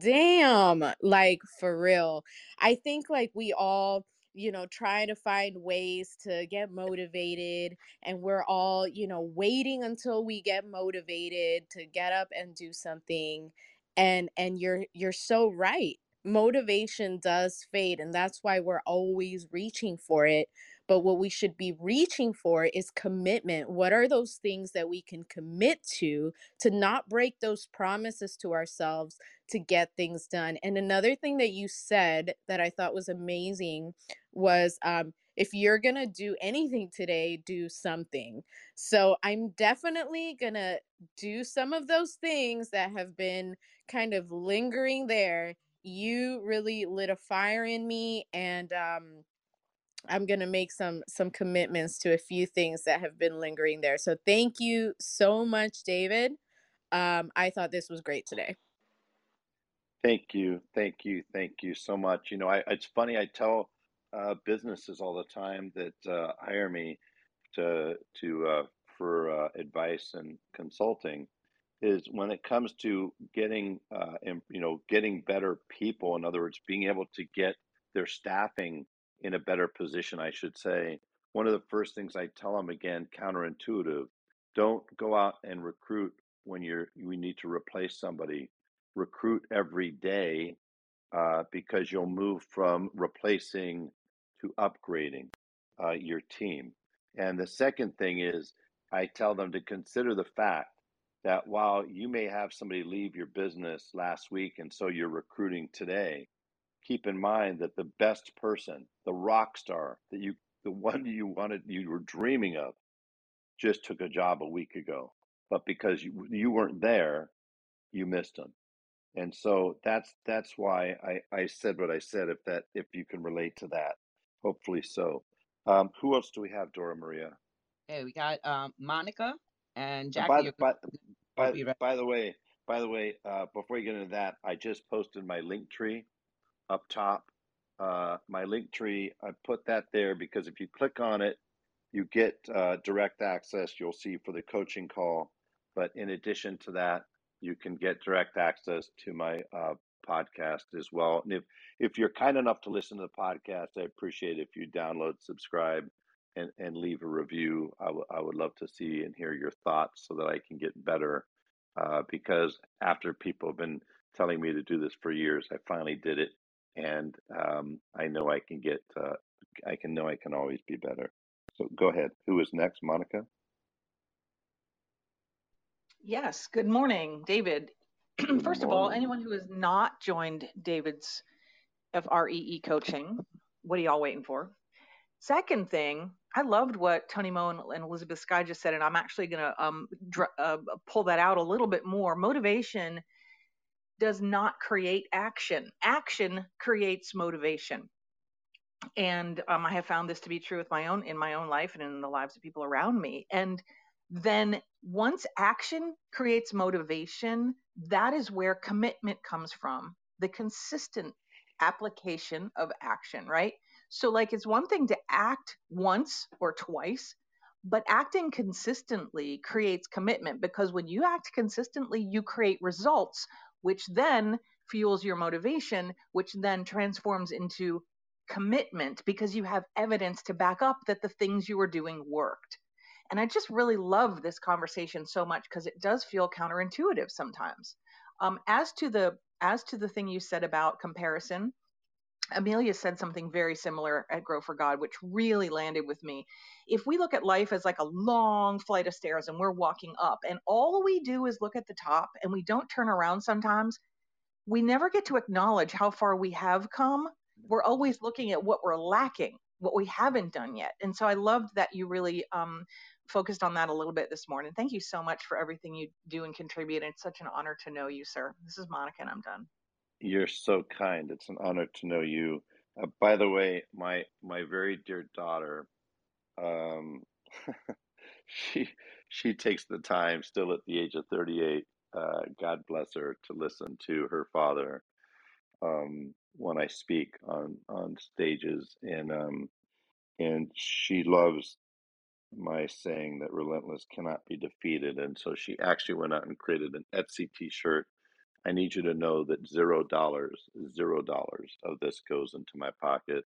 Damn, like for real. I think like we all, you know, try to find ways to get motivated, and we're all, you know, waiting until we get motivated to get up and do something and and you're you're so right motivation does fade and that's why we're always reaching for it but what we should be reaching for is commitment. What are those things that we can commit to to not break those promises to ourselves to get things done? And another thing that you said that i thought was amazing was um if you're going to do anything today, do something. So I'm definitely going to do some of those things that have been kind of lingering there. You really lit a fire in me and um I'm going to make some some commitments to a few things that have been lingering there. So thank you so much David. Um I thought this was great today. Thank you, thank you, thank you so much. You know, I, it's funny. I tell uh, businesses all the time that uh, hire me to to uh, for uh, advice and consulting is when it comes to getting uh, you know getting better people. In other words, being able to get their staffing in a better position. I should say one of the first things I tell them again, counterintuitive. Don't go out and recruit when you're you need to replace somebody. Recruit every day uh, because you'll move from replacing to upgrading uh, your team. And the second thing is, I tell them to consider the fact that while you may have somebody leave your business last week and so you're recruiting today, keep in mind that the best person, the rock star that you, the [LAUGHS] one you wanted, you were dreaming of, just took a job a week ago. But because you, you weren't there, you missed them. And so that's that's why I, I said what I said. If that if you can relate to that, Hopefully so. Um, who else do we have, Dora Maria? Hey, we got um, Monica and And Jackie. by You're by be by by the way, by the way, uh, before we get into that, I just posted my Linktree up top. Uh, my Linktree, I put that there because if you click on it, you get uh, direct access. You'll see for the coaching call, but in addition to that, you can get direct access to my uh, podcast as well. And if if you're kind enough to listen to the podcast, I appreciate if you download, subscribe, and, and leave a review. I, w- I would love to see and hear your thoughts so that I can get better. Uh, because after people have been telling me to do this for years, I finally did it, and um, I know I can get. Uh, I can know I can always be better. So go ahead. Who is next, Monica? Yes, good morning, David. [CLEARS THROAT] First of all, anyone who has not joined David's FREE coaching, what are y'all waiting for? Second thing, I loved what Tony Moe and, and Elizabeth Sky just said, and I'm actually going to um, dr- uh, pull that out a little bit more. Motivation does not create action, action creates motivation. And um, I have found this to be true with my own in my own life and in the lives of people around me. And then once action creates motivation, that is where commitment comes from. the consistent application of action, right? So, like, it's one thing to act once or twice, but acting consistently creates commitment because when you act consistently, you create results, which then fuels your motivation, which then transforms into commitment because you have evidence to back up that the things you were doing worked. And I just really love this conversation so much because it does feel counterintuitive sometimes. Um, as to the as to the thing you said about comparison, Amelia said something very similar at Grow for God, which really landed with me. If we look at life as like a long flight of stairs and we're walking up, and all we do is look at the top and we don't turn around sometimes, we never get to acknowledge how far we have come. We're always looking at what we're lacking, what we haven't done yet. And so I loved that you really um, focused on that a little bit this morning. Thank you so much for everything you do and contribute. It's such an honor to know you, sir. This is Monica, and I'm done. You're so kind. It's an honor to know you. Uh, by the way, my my very dear daughter, um, [LAUGHS] she she takes the time, still at the age of 38, uh, God bless her, to listen to her father um, when I speak on on stages, and um, and she loves my saying that relentless cannot be defeated, and so she actually went out and created an Etsy T-shirt. I need you to know that zero dollars, zero dollars of this goes into my pocket.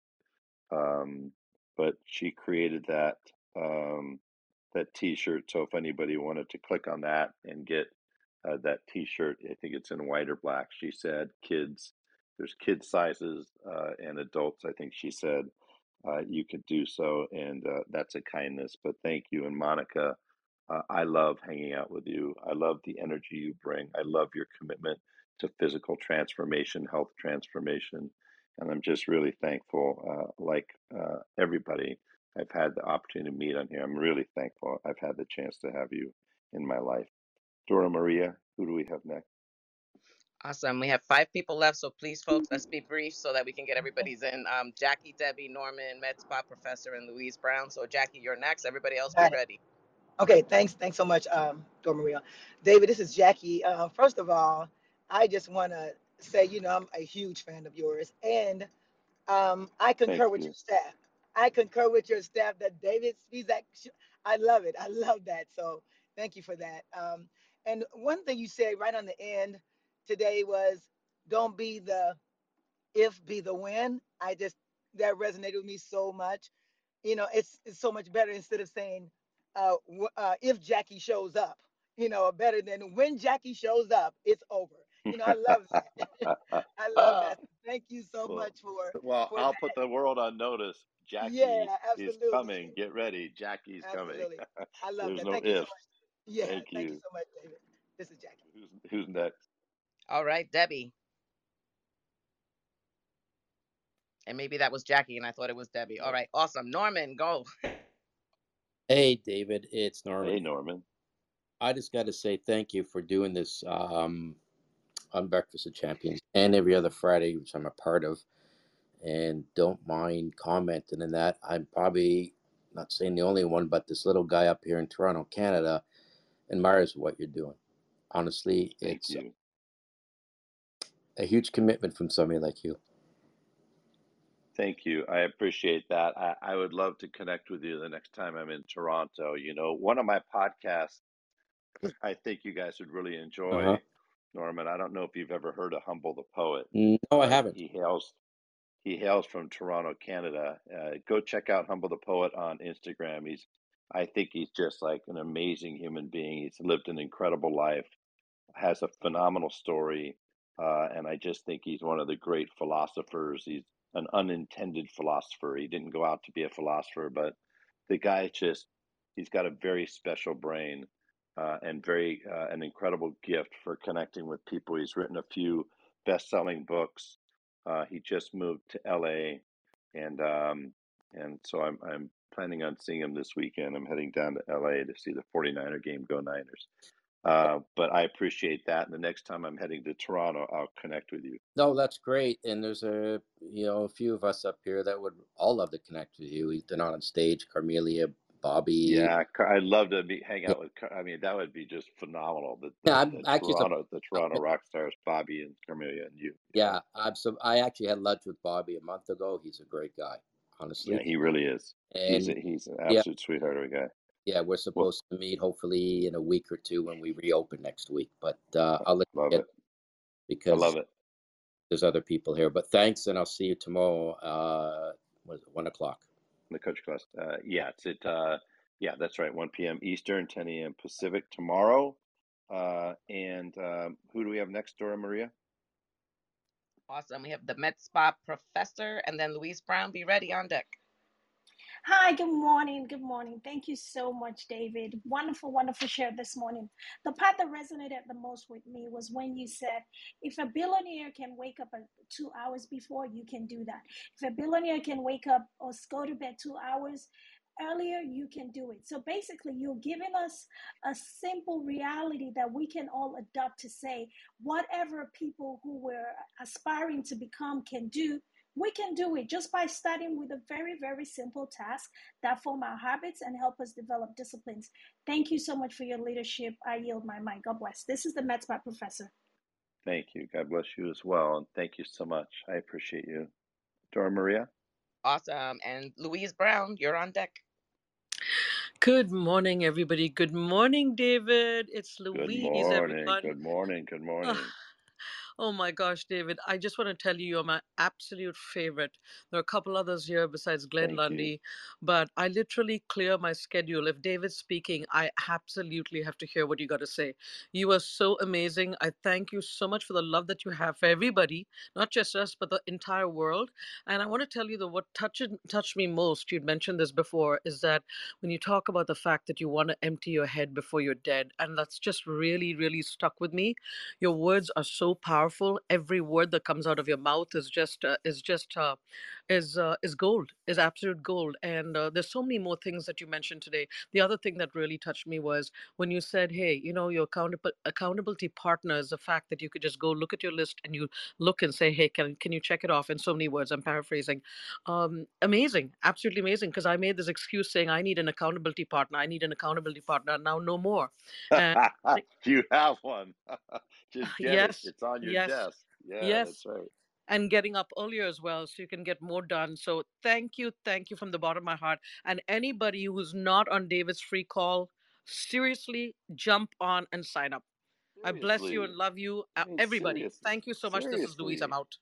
Um, but she created that um, that T-shirt. So if anybody wanted to click on that and get uh, that T-shirt. I think it's in white or black. She said kids. There's kid sizes uh, and adults. I think she said uh, you could do so, and uh, that's a kindness. But thank you, and Monica. Uh, I love hanging out with you. I love the energy you bring. I love your commitment to physical transformation, health transformation, and I'm just really thankful. Uh, like everybody, I've had the opportunity to meet on here. I'm really thankful. I've had the chance to have you in my life. Dora Maria, who do we have next? Awesome. We have five people left, so please, folks, let's be brief so that we can get [LAUGHS] everybody's in. Um, Jackie, Debbie, Norman, Med Spa Professor, and Louise Brown. So, Jackie, you're next. Everybody else, be ready. Okay, thanks. Thanks so much, um, Dora Maria. David, this is Jackie. Uh, first of all, I just want to say, you know, I'm a huge fan of yours, and um, I concur Thank with you. your staff. I concur with your staff that David Spizak. I love it. I love that. So thank you for that. Um, and one thing you said right on the end today was, "Don't be the if, be the when." I just that resonated with me so much. You know, it's it's so much better instead of saying, uh, w- uh, "If Jackie shows up." You know, better than when Jackie shows up, it's over. You know, I love that. [LAUGHS] I love that. [LAUGHS] Thank you so well, much for well, for I'll that. put the world on notice. Yeah, Jackie is coming. Get ready. Jackie's coming. absolutely. I [LAUGHS] love There's that. no Thank you so if. much. Yeah, Thank thank you you. so much, David. This is Jackie. Who's who's next? All right, Debbie. And maybe that was Jackie, and I thought it was Debbie. All right, awesome. Norman, go. Hey, David, it's Norman. Hey, Norman. I just got to say thank you for doing this um, on Breakfast of Champions and every other Friday, which I'm a part of. And don't mind commenting in that. I'm probably not saying the only one, but this little guy up here in Toronto, Canada, admires what you're doing. Honestly, Thank it's you. A huge commitment from somebody like you. Thank you. I appreciate that. I, I would love to connect with you the next time I'm in Toronto. You know, one of my podcasts I think you guys would really Uh-huh. enjoy, Norman. I don't know if you've ever heard of Humble the Poet. No, I haven't. he hails he hails from Toronto, Canada. Uh, go check out Humble the Poet on Instagram. He's I think he's just like an amazing human being. He's lived an incredible life, has a phenomenal story, uh, and I just think he's one of the great philosophers. He's an unintended philosopher. He didn't go out to be a philosopher, but the guy just he's got a very special brain uh, and very uh, an incredible gift for connecting with people. He's written a few best-selling books. Uh, he just moved to LA, and um, and so I'm I'm planning on seeing him this weekend. I'm heading down to LA to see the 49er game. Go Niners! Uh, but I appreciate that. And the next time I'm heading to Toronto, I'll connect with you. No, that's great. And there's a you know a few of us up here that would all love to connect with you. They're not on stage. Carmelia, Bobby. Yeah, I'd love to be hang out with. I mean, that would be just phenomenal. The, the, Yeah, I'm the actually so- Toronto, the Toronto rock stars, Bobby and Carmelia, and you. Yeah, I'm so I actually had lunch with Bobby a month ago. He's a great guy, honestly. Yeah, he really is. he's a, he's an yeah. absolute sweetheart of a guy. Yeah, we're supposed to meet hopefully in a week or two when we reopen next week. But uh, I'll let you Love get it. I because love it. there's other people here. But thanks, and I'll see you tomorrow. Uh, what is it, one o'clock. The coach class. Uh, yeah, it's it. Uh, yeah, that's right. 1 p.m. Eastern, 10 a.m. Pacific tomorrow. Uh, and um, who do we have next, Dora Maria? Awesome. We have the Med Spa professor and then Louise Brown. Be ready on deck. Hi, good morning. Good morning. Thank you so much, David. Wonderful, wonderful share this morning. The part that resonated the most with me was when you said, if a billionaire can wake up two hours before, you can do that. If a billionaire can wake up or go to bed two hours earlier, you can do it. So basically, you're giving us a simple reality that we can all adopt to say, whatever people who we're aspiring to become can do, we can do it just by starting with a very, very simple task that form our habits and help us develop disciplines. Thank you so much for your leadership. I yield my mic. God bless. This is the MedSpot professor. Thank you. God bless you as well. And thank you so much. I appreciate you. Dora Maria? Awesome. And Louise Brown, you're on deck. Good morning, everybody. Good morning, David. It's Louise, Good Louise, morning. everyone. Good morning. Good morning. Oh my gosh, David, I just want to tell you you're my absolute favorite. There are a couple others here besides Glenn Thank you. Lundy, but I literally clear my schedule. If David's speaking, I absolutely have to hear what you got to say. You are so amazing. I thank you so much for the love that you have for everybody, not just us, but the entire world. And I want to tell you that what touched touched me most, you'd mentioned this before, is that when you talk about the fact that you want to empty your head before you're dead, and that's just really, really stuck with me. Your words are so powerful. Every word that comes out of your mouth is just uh, is just uh, is uh, is gold, is absolute gold. And uh, there's so many more things that you mentioned today. The other thing that really touched me was when you said, "Hey, you know, your accountable accountability partner is the fact that you could just go look at your list and you look and say, "Hey, can can you check it off?" In so many words, I'm paraphrasing. Um, amazing, absolutely amazing. Because I made this excuse saying, "I need an accountability partner. I need an accountability partner." Now, no more. And [LAUGHS] you have one. [LAUGHS] Just [LAUGHS] get yes, it. It's on your yes, desk. Yeah, yes. that's right. and getting up earlier as well so you can get more done. So thank you, thank you from the bottom of my heart. And anybody who's not on David's free call, seriously jump on and sign up. I bless you and love you, I uh, mean, everybody. serious, Thank you so much. This is Louise. I'm out.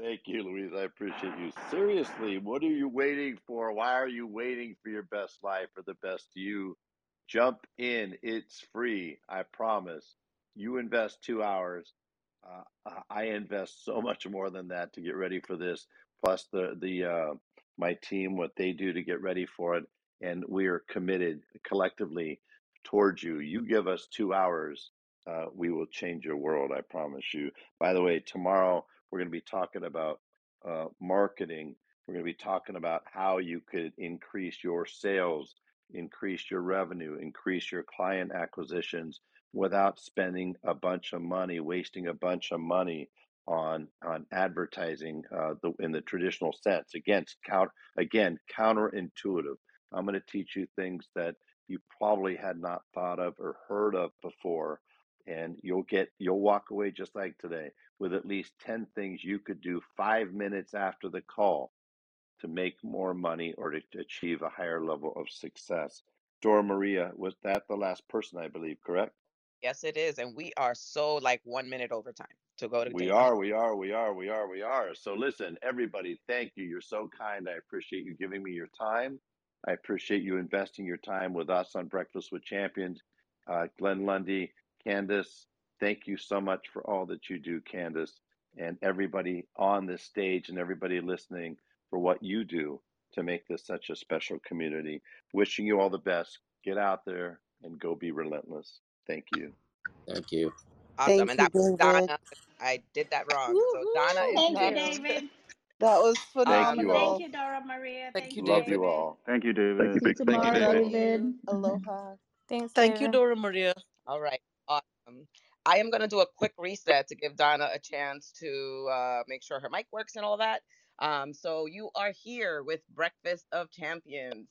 Thank you, Louise. I appreciate you. Seriously, what are you waiting for? Why are you waiting for your best life or the best you? Jump in. It's free. I promise. You invest two hours. Uh, I invest so much more than that to get ready for this. Plus the the uh, my team, what they do to get ready for it, and we are committed collectively towards you. You give us two hours, uh, we will change your world. I promise you. By the way, tomorrow we're going to be talking about uh, marketing. We're going to be talking about how you could increase your sales, increase your revenue, increase your client acquisitions without spending a bunch of money, wasting a bunch of money on on advertising uh, the, in the traditional sense. Again, count again counterintuitive. I'm going to teach you things that you probably had not thought of or heard of before, and you'll get you'll walk away just like today with at least 10 things you could do five minutes after the call to make more money or to achieve a higher level of success. Dora Maria, was that the last person, I believe, correct? Yes, it is. And we are so like one minute over time to go to We are, we are, we are, we are, we are. So listen, everybody, thank you. You're so kind. I appreciate you giving me your time. I appreciate you investing your time with us on Breakfast with Champions. Uh, Glenn Lundy, Candace, thank you so much for all that you do, Candace, and everybody on this stage and everybody listening for what you do to make this such a special community. Wishing you all the best. Get out there and go be relentless. Thank you. Thank you. Awesome. Thank And you, that was David. Donna. I did that wrong. So Donna is Thank you, next. David. [LAUGHS] That was Thank you phenomenal. all. Thank you, Dora Maria. Thank Thank you, you, Love David. you David. all. Thank you, Thank you, David. See you big. Thank you, tomorrow, David. David. [LAUGHS] Aloha. Thanks, Thank you, Dora Maria. all right. Awesome. I am going to do a quick reset to give Donna a chance to uh, make sure her mic works and all that. Um, so you are here with Breakfast of Champions.